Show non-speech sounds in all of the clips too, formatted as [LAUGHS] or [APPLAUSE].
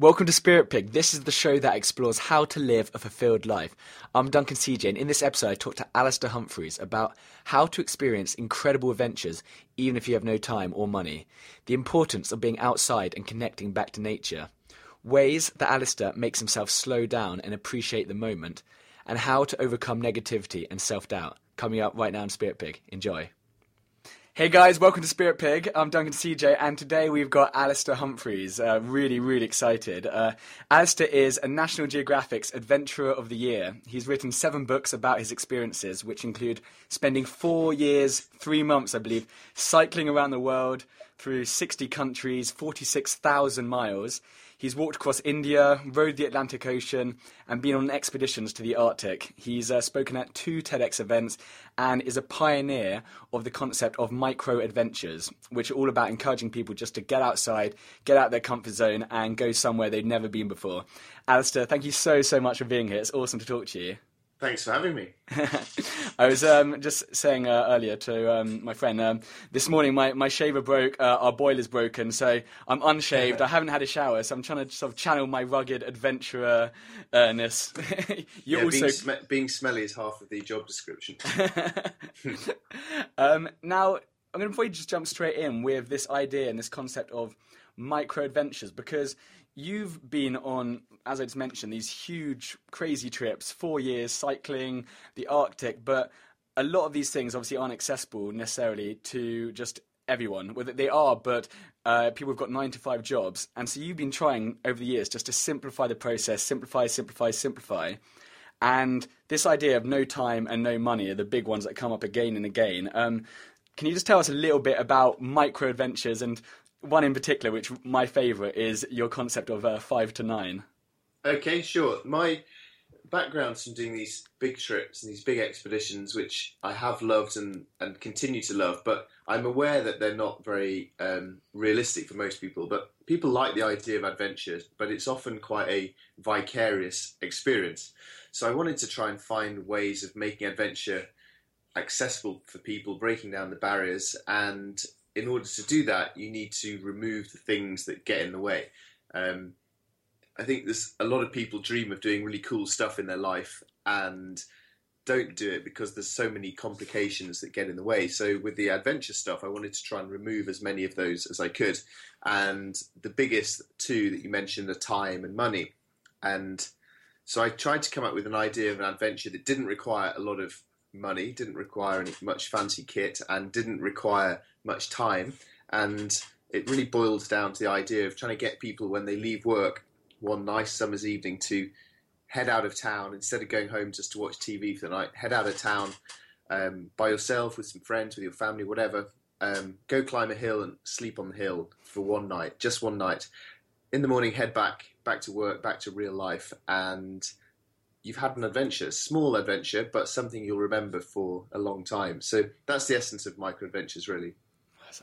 Welcome to Spirit Pig. This is the show that explores how to live a fulfilled life. I'm Duncan CJ, and in this episode, I talk to Alistair Humphreys about how to experience incredible adventures even if you have no time or money, the importance of being outside and connecting back to nature, ways that Alistair makes himself slow down and appreciate the moment, and how to overcome negativity and self doubt. Coming up right now in Spirit Pig. Enjoy. Hey guys, welcome to Spirit Pig. I'm Duncan CJ, and today we've got Alistair Humphreys. Uh, really, really excited. Uh, Alistair is a National Geographic's Adventurer of the Year. He's written seven books about his experiences, which include spending four years, three months, I believe, cycling around the world through 60 countries, 46,000 miles. He's walked across India, rowed the Atlantic Ocean, and been on expeditions to the Arctic. He's uh, spoken at two TEDx events and is a pioneer of the concept of micro adventures, which are all about encouraging people just to get outside, get out their comfort zone, and go somewhere they've never been before. Alistair, thank you so, so much for being here. It's awesome to talk to you. Thanks for having me. [LAUGHS] I was um, just saying uh, earlier to um, my friend um, this morning my, my shaver broke, uh, our boiler's broken, so I'm unshaved. I haven't had a shower, so I'm trying to sort of channel my rugged adventurerness. [LAUGHS] You're yeah, also being, sm- being, smelly is half of the job description. [LAUGHS] Um, now, I'm going to probably just jump straight in with this idea and this concept of micro adventures because you've been on, as I just mentioned, these huge, crazy trips, four years cycling the Arctic, but a lot of these things obviously aren't accessible necessarily to just everyone. Well, they are, but uh, people have got nine to five jobs, and so you've been trying over the years just to simplify the process, simplify, simplify, simplify. And this idea of no time and no money are the big ones that come up again and again. Um, can you just tell us a little bit about micro adventures and one in particular, which my favourite is your concept of uh, five to nine. Okay, sure. My background's from doing these big trips and these big expeditions, which I have loved and, and continue to love, but I'm aware that they're not very um, realistic for most people. But people like the idea of adventure, but it's often quite a vicarious experience. So I wanted to try and find ways of making adventure accessible for people, breaking down the barriers, and in order to do that, you need to remove the things that get in the way. Um, I think there's a lot of people dream of doing really cool stuff in their life and don't do it because there's so many complications that get in the way. So with the adventure stuff, I wanted to try and remove as many of those as I could. And the biggest two that you mentioned are time and money. And so I tried to come up with an idea of an adventure that didn't require a lot of money, didn't require any much fancy kit, and didn't require much time. And it really boils down to the idea of trying to get people when they leave work one nice summer's evening to head out of town instead of going home just to watch TV for the night. Head out of town um, by yourself with some friends, with your family, whatever. Um, go climb a hill and sleep on the hill for one night, just one night. In the morning, head back, back to work, back to real life, and you've had an adventure, a small adventure, but something you'll remember for a long time. So that's the essence of micro adventures, really.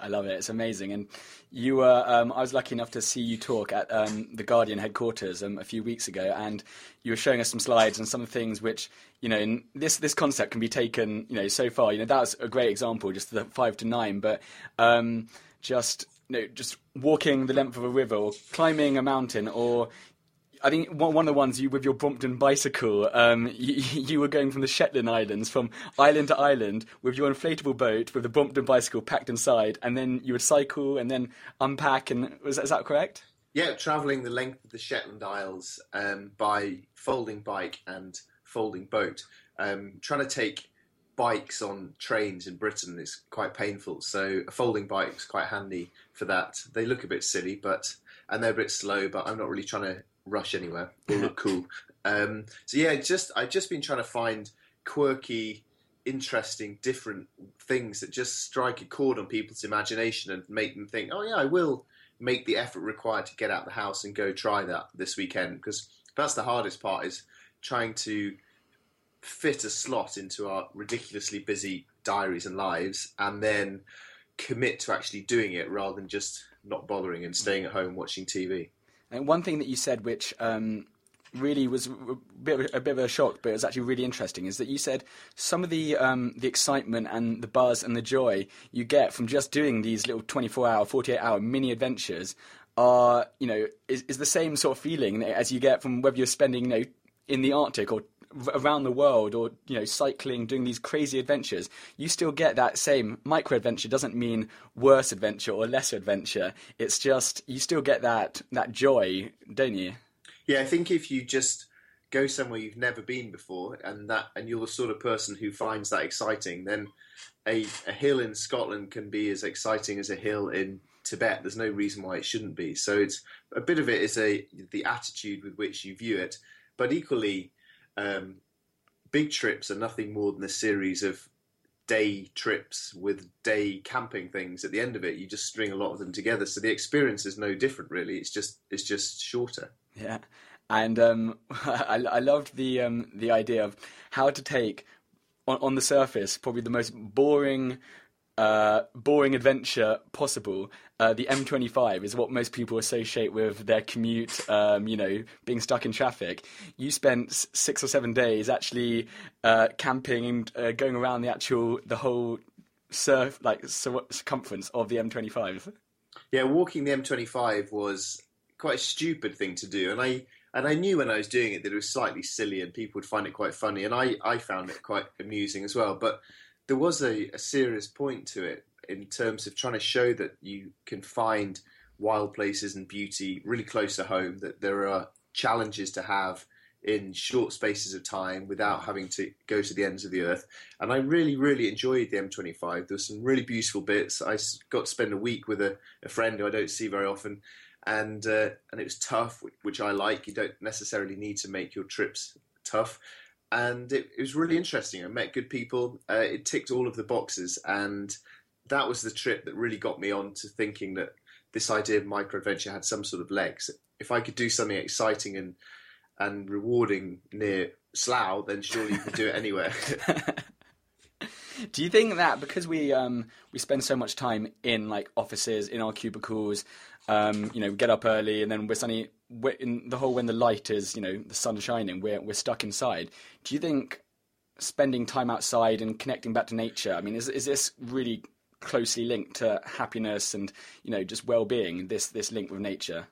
I love it. It's amazing. And you were, um, I was lucky enough to see you talk at um, the Guardian headquarters um, a few weeks ago, and you were showing us some slides and some things which, you know, this this concept can be taken, you know, so far. You know, that was a great example, just the five to nine, but um, just you know, just walking the length of a river or climbing a mountain or I think one of the ones you with your Brompton bicycle, um, [LAUGHS] you, you, were going from the Shetland Islands, from island to island, with your inflatable boat with the Brompton bicycle packed inside, and then you would cycle and then unpack. And was is that correct? Yeah, travelling the length of the Shetland Isles um, by folding bike and folding boat. Um, trying to take bikes on trains in Britain is quite painful, so a folding bike is quite handy for that. They look a bit silly, but and they're a bit slow, but I'm not really trying to rush anywhere or [LAUGHS] look cool. Um, so yeah, just I've just been trying to find quirky, interesting, different things that just strike a chord on people's imagination and make them think, oh yeah, I will make the effort required to get out the house and go try that this weekend because that's the hardest part is trying to fit a slot into our ridiculously busy diaries and lives and then commit to actually doing it rather than just not bothering and staying at home watching TV. And one thing that you said, which um, really was a bit, of, a bit of a shock, but it was actually really interesting, is that you said some of the um, the excitement and the buzz and the joy you get from just doing these little 24 hour, 48 hour mini adventures are you know is, is the same sort of feeling as you get from whether you're spending you know in the Arctic or around the world or you know cycling doing these crazy adventures you still get that same micro adventure doesn't mean worse adventure or lesser adventure. It's just you still get that that joy don't you? Yeah i think if you just go somewhere you've never been before and that and you're the sort of person who finds that exciting then a, a hill in scotland can be as exciting as a hill in tibet. There's no reason why it shouldn't be. So it's a bit of it is a the attitude with which you view it. But equally um, big trips are nothing more than a series of day trips with day camping things. At the end of it, you just string a lot of them together, so the experience is no different. Really, it's just it's just shorter. Yeah, and um, [LAUGHS] I, I loved the um, the idea of how to take on, on the surface probably the most boring uh, boring adventure possible. Uh, the M25 is what most people associate with their commute, um, you know, being stuck in traffic. You spent six or seven days actually uh, camping and uh, going around the actual, the whole surf, like circumference of the M25. Yeah, walking the M25 was quite a stupid thing to do, and I and I knew when I was doing it that it was slightly silly and people would find it quite funny, and I I found it quite amusing as well, but there was a, a serious point to it in terms of trying to show that you can find wild places and beauty really close to home, that there are challenges to have in short spaces of time without having to go to the ends of the earth. And I really, really enjoyed the M25. There were some really beautiful bits. I got to spend a week with a, a friend who I don't see very often, and uh, and it was tough, which I like. You don't necessarily need to make your trips tough, and it, it, was really interesting. I met good people. Uh, it ticked all of the boxes, and that was the trip that really got me on to thinking that this idea of micro adventure had some sort of legs. If I could do something exciting and and rewarding near Slough, then surely you could do it anywhere. [LAUGHS] [LAUGHS] do you think that because we um, we spend so much time in like offices, in our cubicles, um, you know, we get up early and then we're suddenly we're in the whole when the light is, you know, the sun shining, we're we're stuck inside. Do you think spending time outside and connecting back to nature? I mean, is is this really closely linked to happiness and you know just well-being? This this link with nature.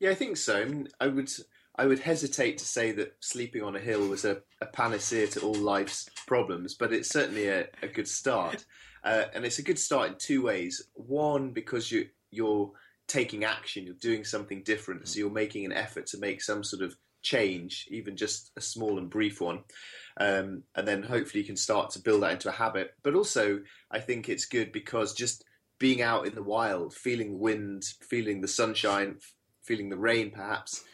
Yeah, I think so. I, would I would hesitate to say that sleeping on a hill was a, a panacea to all life's problems, but it's certainly a, a good start. Uh, and it's a good start in two ways. One, because you you're taking action, you're doing something different, so you're making an effort to make some sort of change, even just a small and brief one. Um, and then hopefully you can start to build that into a habit. But also, I think it's good because just being out in the wild, feeling the wind, feeling the sunshine, feeling the rain, perhaps.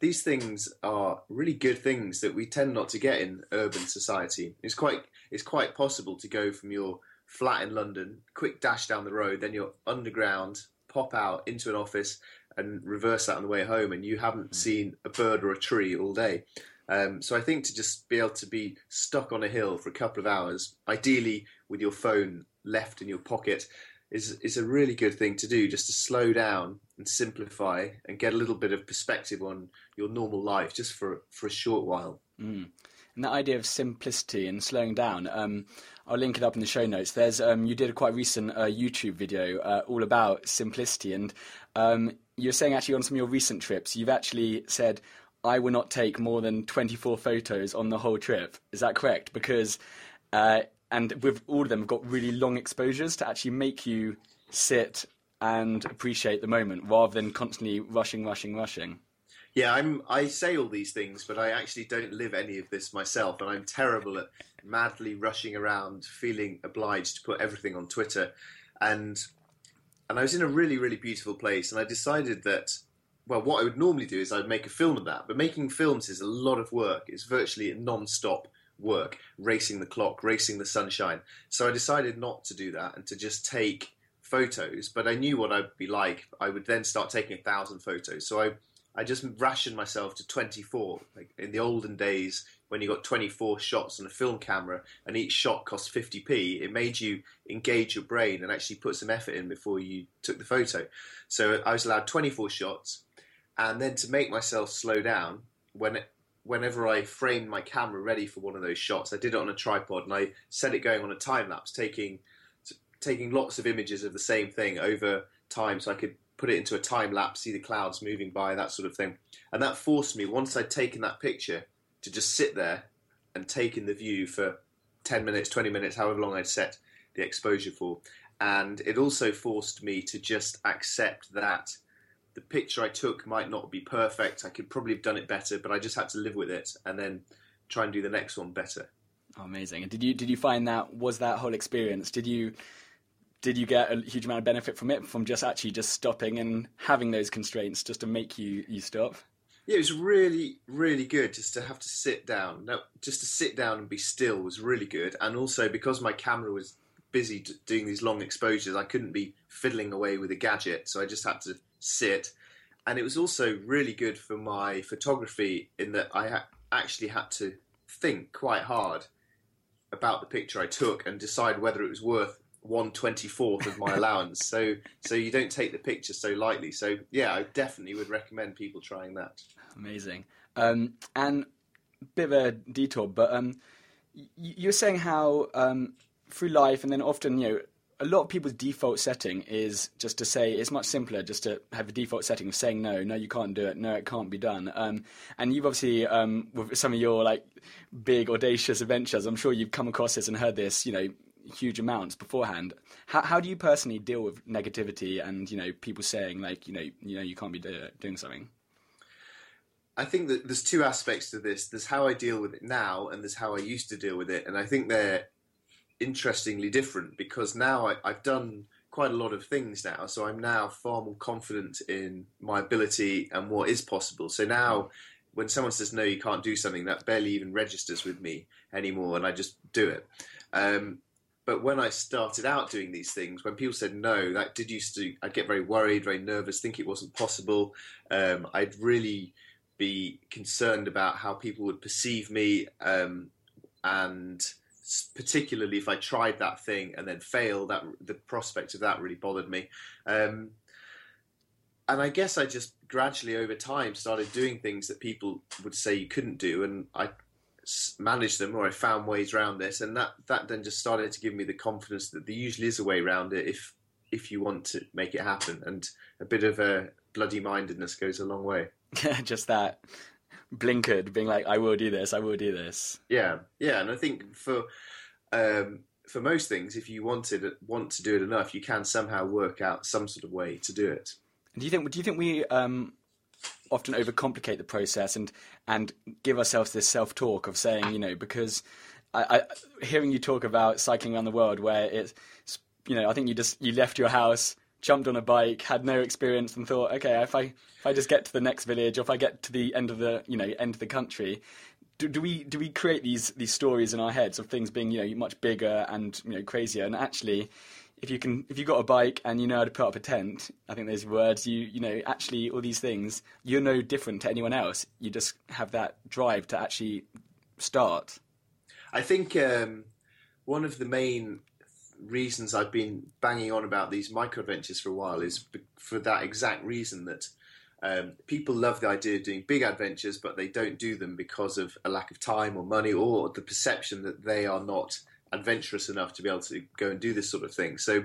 These things are really good things that we tend not to get in urban society. It's quite it's quite possible to go from your flat in London, quick dash down the road, then you're underground pop out into an office and reverse that on the way home, and you haven't mm. seen a bird or a tree all day. Um, so I think to just be able to be stuck on a hill for a couple of hours, ideally with your phone left in your pocket, is is a really good thing to do. Just to slow down and simplify and get a little bit of perspective on your normal life, just for for a short while. Mm. And that idea of simplicity and slowing down. Um, I'll link it up in the show notes. There's um, you did a quite recent uh, YouTube video uh, all about simplicity, and um, you're saying actually on some of your recent trips, you've actually said I will not take more than 24 photos on the whole trip. Is that correct? Because uh, and with all of them, have got really long exposures to actually make you sit and appreciate the moment rather than constantly rushing, rushing, rushing. Yeah, I'm. I say all these things, but I actually don't live any of this myself, and I'm terrible at madly rushing around, feeling obliged to put everything on Twitter, and and I was in a really really beautiful place, and I decided that well, what I would normally do is I'd make a film of that, but making films is a lot of work. It's virtually non-stop work, racing the clock, racing the sunshine. So I decided not to do that and to just take photos. But I knew what I'd be like. I would then start taking a thousand photos. So I I just rationed myself to 24. Like in the olden days, when you got 24 shots on a film camera and each shot cost 50p, it made you engage your brain and actually put some effort in before you took the photo. So I was allowed 24 shots, and then to make myself slow down, when it, whenever I framed my camera ready for one of those shots, I did it on a tripod and I set it going on a time lapse, taking taking lots of images of the same thing over time, so I could put it into a time lapse, see the clouds moving by, that sort of thing. And that forced me, once I'd taken that picture, to just sit there and take in the view for 10 minutes, 20 minutes, however long I'd set the exposure for. And it also forced me to just accept that the picture I took might not be perfect. I could probably have done it better, but I just had to live with it and then try and do the next one better. Oh, amazing! And did you did you find that was that whole experience? Did you did you get a huge amount of benefit from it from just actually just stopping and having those constraints just to make you you stop? Yeah, it was really, really good just to have to sit down. No, just to sit down and be still was really good. And also because my camera was busy doing these long exposures, I couldn't be fiddling away with a gadget, so I just had to sit. And it was also really good for my photography in that I ha- actually had to think quite hard about the picture I took and decide whether it was worth one twenty fourth of my allowance. so so you don't take the picture so lightly. So yeah, I definitely would recommend people trying that. Amazing. Um, and bit of a detour, but um, you were saying how um, through life, and then often you know a lot of people's default setting is just to say it's much simpler just to have a default setting of saying no, no, you can't do it, no, it can't be done. Um, and you've obviously um, with some of your like big audacious adventures, I'm sure you've come across this and heard this, you know, huge amounts beforehand. How, how do you personally deal with negativity and you know people saying like you know you know you can't be do, doing something? I think that there's two aspects to this. There's how I deal with it now, and there's how I used to deal with it. And I think they're interestingly different because now I, I've done quite a lot of things now. So I'm now far more confident in my ability and what is possible. So now when someone says no, you can't do something, that barely even registers with me anymore, and I just do it. Um, but when I started out doing these things, when people said no, that did used to, I'd get very worried, very nervous, think it wasn't possible. Um, I'd really be concerned about how people would perceive me, um, and particularly if I tried that thing and then failed, that the prospect of that really bothered me. Um, and I guess I just gradually over time started doing things that people would say you couldn't do, and I managed them or I found ways around this, and that that then just started to give me the confidence that there usually is a way around it if if you want to make it happen, and a bit of a bloody mindedness goes a long way. Yeah, [LAUGHS] just that blinkered, being like, "I will do this. I will do this." Yeah, yeah, and I think for um, for most things, if you wanted want to do it enough, you can somehow work out some sort of way to do it. do you think? Do you think we um, often overcomplicate the process and and give ourselves this self talk of saying, you know, because I, I, hearing you talk about cycling around the world, where it's, you know, I think you just you left your house, jumped on a bike, had no experience, and thought, okay, if I if I just get to the next village, or if I get to the end of the you know end of the country, do, do, we do we create these these stories in our heads of things being you know much bigger and you know crazier? And actually if you can if you got a bike and you know how to put up a tent i think those words you you know actually all these things you're no different to anyone else. You just have that drive to actually start. I think um, one of the main reasons i've been banging on about these micro adventures for a while is for that exact reason that um, people love the idea of doing big adventures, but they don't do them because of a lack of time or money or the perception that they are not adventurous enough to be able to go and do this sort of thing. So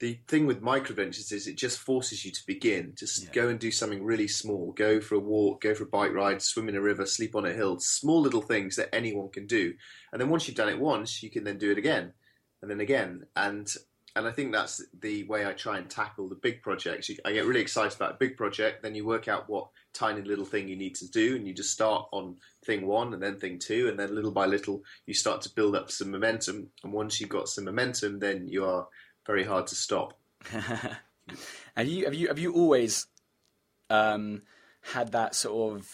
the thing with micro adventures is it just forces you to begin. Just yeah. go and do something really small. Go for a walk, go for a bike ride, swim in a river, sleep on a hill. Small little things that anyone can do. And then once you've done it once, you can then do it again and then again. And and I think that's the way I try and tackle the big projects. I get really excited about a big project, then you work out what tiny little thing you need to do, and you just start on thing one and then thing two, and then little by little you start to build up some momentum. And once you've got some momentum, then you are very hard to stop. [LAUGHS] have you have you have you always um, had that sort of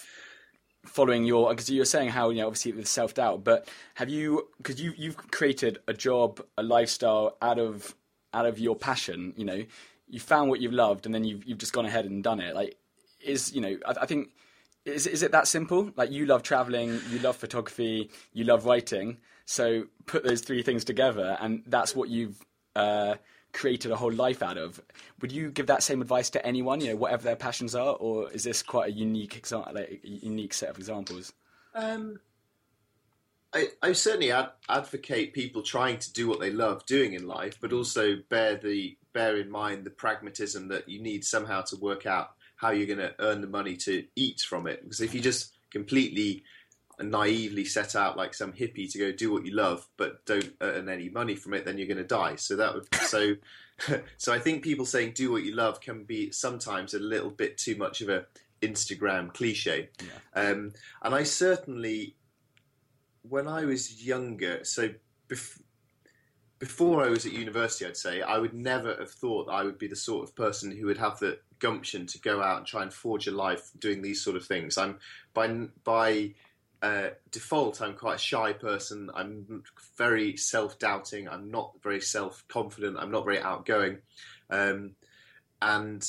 following your because you were saying how you know obviously with self doubt, but have you because you you've created a job, a lifestyle out of out of your passion, you know, you found what you've loved and then you've, you've just gone ahead and done it. Like, is, you know, I, I think, is, is it that simple? Like, you love traveling, you love photography, you love writing. So put those three things together and that's what you've, uh, created a whole life out of. Would you give that same advice to anyone, you know, whatever their passions are, or is this quite a unique example, like unique set of examples? Um, I, I certainly ad- advocate people trying to do what they love doing in life, but also bear the bear in mind the pragmatism that you need somehow to work out how you're going to earn the money to eat from it. Because if you just completely naively set out like some hippie to go do what you love, but don't earn any money from it, then you're going to die. So that would so. [LAUGHS] so I think people saying do what you love can be sometimes a little bit too much of a Instagram cliche. Yeah. Um, and I certainly, when I was younger, so bef- before I was at university, I'd say I would never have thought I would be the sort of person who would have the gumption to go out and try and forge a life doing these sort of things. I'm by by uh, default, I'm quite a shy person. I'm very self-doubting. I'm not very self-confident. I'm not very outgoing, um, and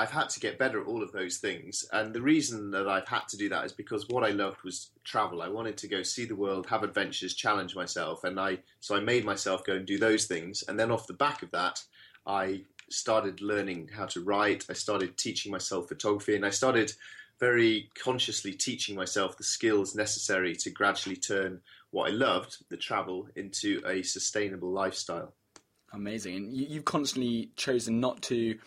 I've had to get better at all of those things. And the reason that I've had to do that is because what I loved was travel. I wanted to go see the world, have adventures, challenge myself, and I so I made myself go and do those things. And then off the back of that, I started learning how to write. I started teaching myself photography, and I started very consciously teaching myself the skills necessary to gradually turn what I loved, the travel, into a sustainable lifestyle. Amazing. And you, you've constantly chosen not to.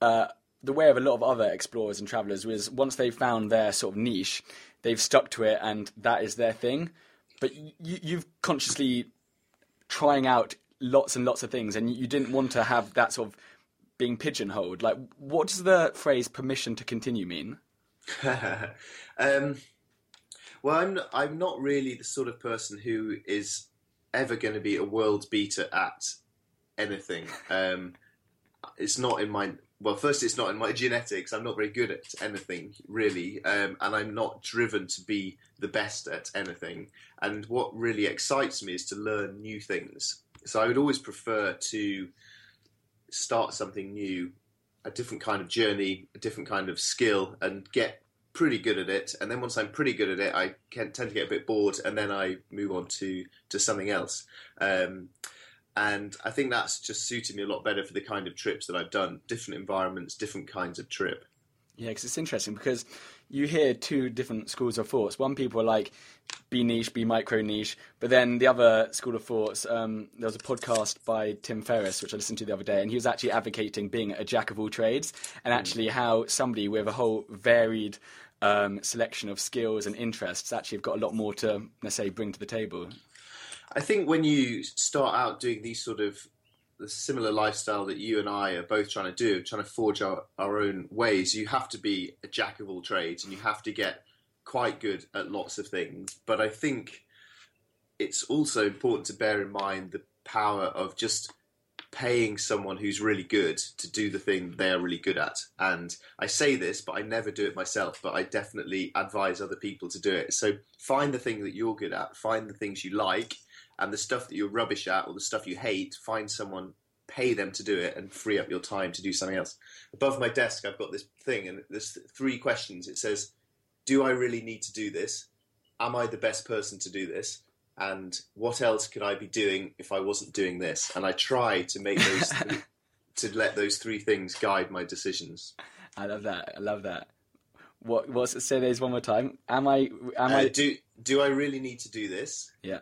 Uh, the way of a lot of other explorers and travelers was once they've found their sort of niche, they've stuck to it and that is their thing. But you, you've consciously trying out lots and lots of things and you didn't want to have that sort of being pigeonholed. Like, what does the phrase permission to continue mean? [LAUGHS] um, well, I'm I'm not really the sort of person who is ever going to be a world beater at anything. Um, it's not in my well. First, it's not in my [LAUGHS] genetics. I'm not very good at anything really, um, and I'm not driven to be the best at anything. And what really excites me is to learn new things. So I would always prefer to start something new a different kind of journey, a different kind of skill, and get pretty good at it. And then once I'm pretty good at it, I can tend to get a bit bored, and then I move on to to something else. Um, and I think that's just suited me a lot better for the kind of trips that I've done. Different environments, different kinds of trip. Yeah, because it's interesting because you hear two different schools of thoughts. One people are like, be niche, be micro niche. But then the other school of thoughts, um, there was a podcast by Tim Ferriss, which I listened to the other day, and he was actually advocating being a jack of all trades and actually how somebody with a whole varied um, selection of skills and interests actually have got a lot more to, let's say, bring to the table. I think when you start out doing these sort of the similar lifestyle that you and I are both trying to do, trying to forge our, our own ways, you have to be a jack of all trades and you have to get quite good at lots of things. But I think it's also important to bear in mind the power of just paying someone who's really good to do the thing they are really good at. And I say this, but I never do it myself, but I definitely advise other people to do it. So find the thing that you're good at, find the things you like, and the stuff that you're rubbish at or the stuff you hate, find someone, pay them to do it, and free up your time to do something else. Above my desk, I've got this thing, and there's three questions. It says, Do I really need to do this? Am I the best person to do this? And what else could I be doing if I wasn't doing this? And I try to make those, [LAUGHS] three, to let those three things guide my decisions. I love that. I love that. What? What's it? Say those one more time. Am I? Am Uh, I? do do I really need to do this? Yeah.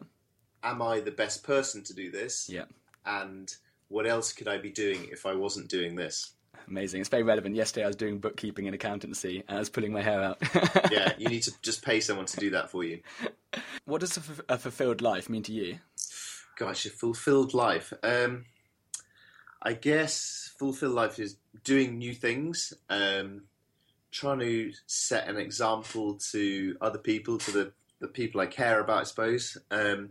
Am I the best person to do this? Yeah. And what else could I be doing if I wasn't doing this? Amazing. It's very relevant. Yesterday I was doing bookkeeping and accountancy and I was pulling my hair out. [LAUGHS] Yeah, you need to [LAUGHS] just pay someone to do that for you. What does a, f- a fulfilled life mean to you? Gosh, a fulfilled life. Um, I guess fulfilled life is doing new things, um, trying to set an example to other people, to the, the people I care about, I suppose. Um,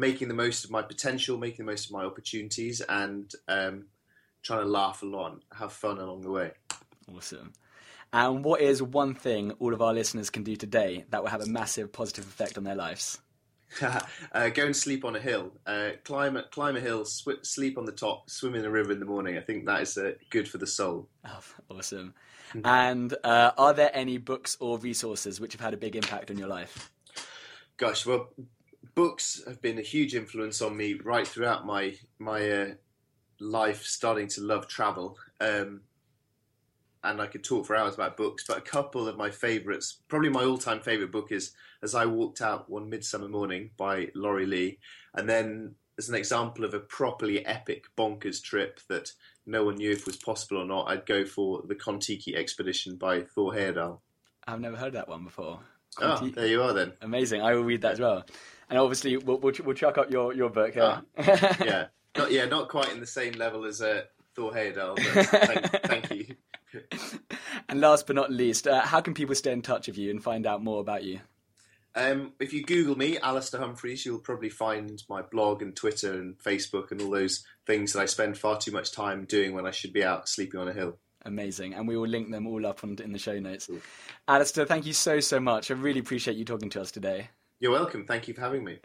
making the most of my potential, making the most of my opportunities, and um, trying to laugh a lot, and have fun along the way. Awesome. And what is one thing all of our listeners can do today that will have a massive positive effect on their lives? [LAUGHS] uh, go and sleep on a hill. Uh, climb, a- climb a hill, sw- sleep on the top, swim in a river in the morning. I think that is uh, good for the soul. Oh, awesome. And uh, are there any books or resources which have had a big impact on your life? Gosh, well, books have been a huge influence on me right throughout my my uh, life. Starting to love travel. Um, and I could talk for hours about books, but a couple of my favourites, probably my all-time favourite book is As I Walked Out One Midsummer Morning by Laurie Lee, and then as an example of a properly epic bonkers trip that no one knew if was possible or not, I'd go for the Kon-Tiki expedition by Thor Heyerdahl. I've never heard that one before. Oh, there you are then. Amazing. I will read that as well. And obviously, we'll, we'll, we'll chuck up your, your book. uh, [LAUGHS] Yeah, not yeah, not quite in the same level as uh, Thor Heyerdahl, but [LAUGHS] thank, thank you. and last but not least, uh, how can people stay in touch with you and find out more about you? Um, if you Google me, Alistair Humphreys, you'll probably find my blog and Twitter and Facebook and all those things that I spend far too much time doing when I should be out sleeping on a hill. Amazing. And we will link them all up on, in the show notes. Alistair, thank you so, so much. I really appreciate you talking to us today. You're welcome. Thank you for having me.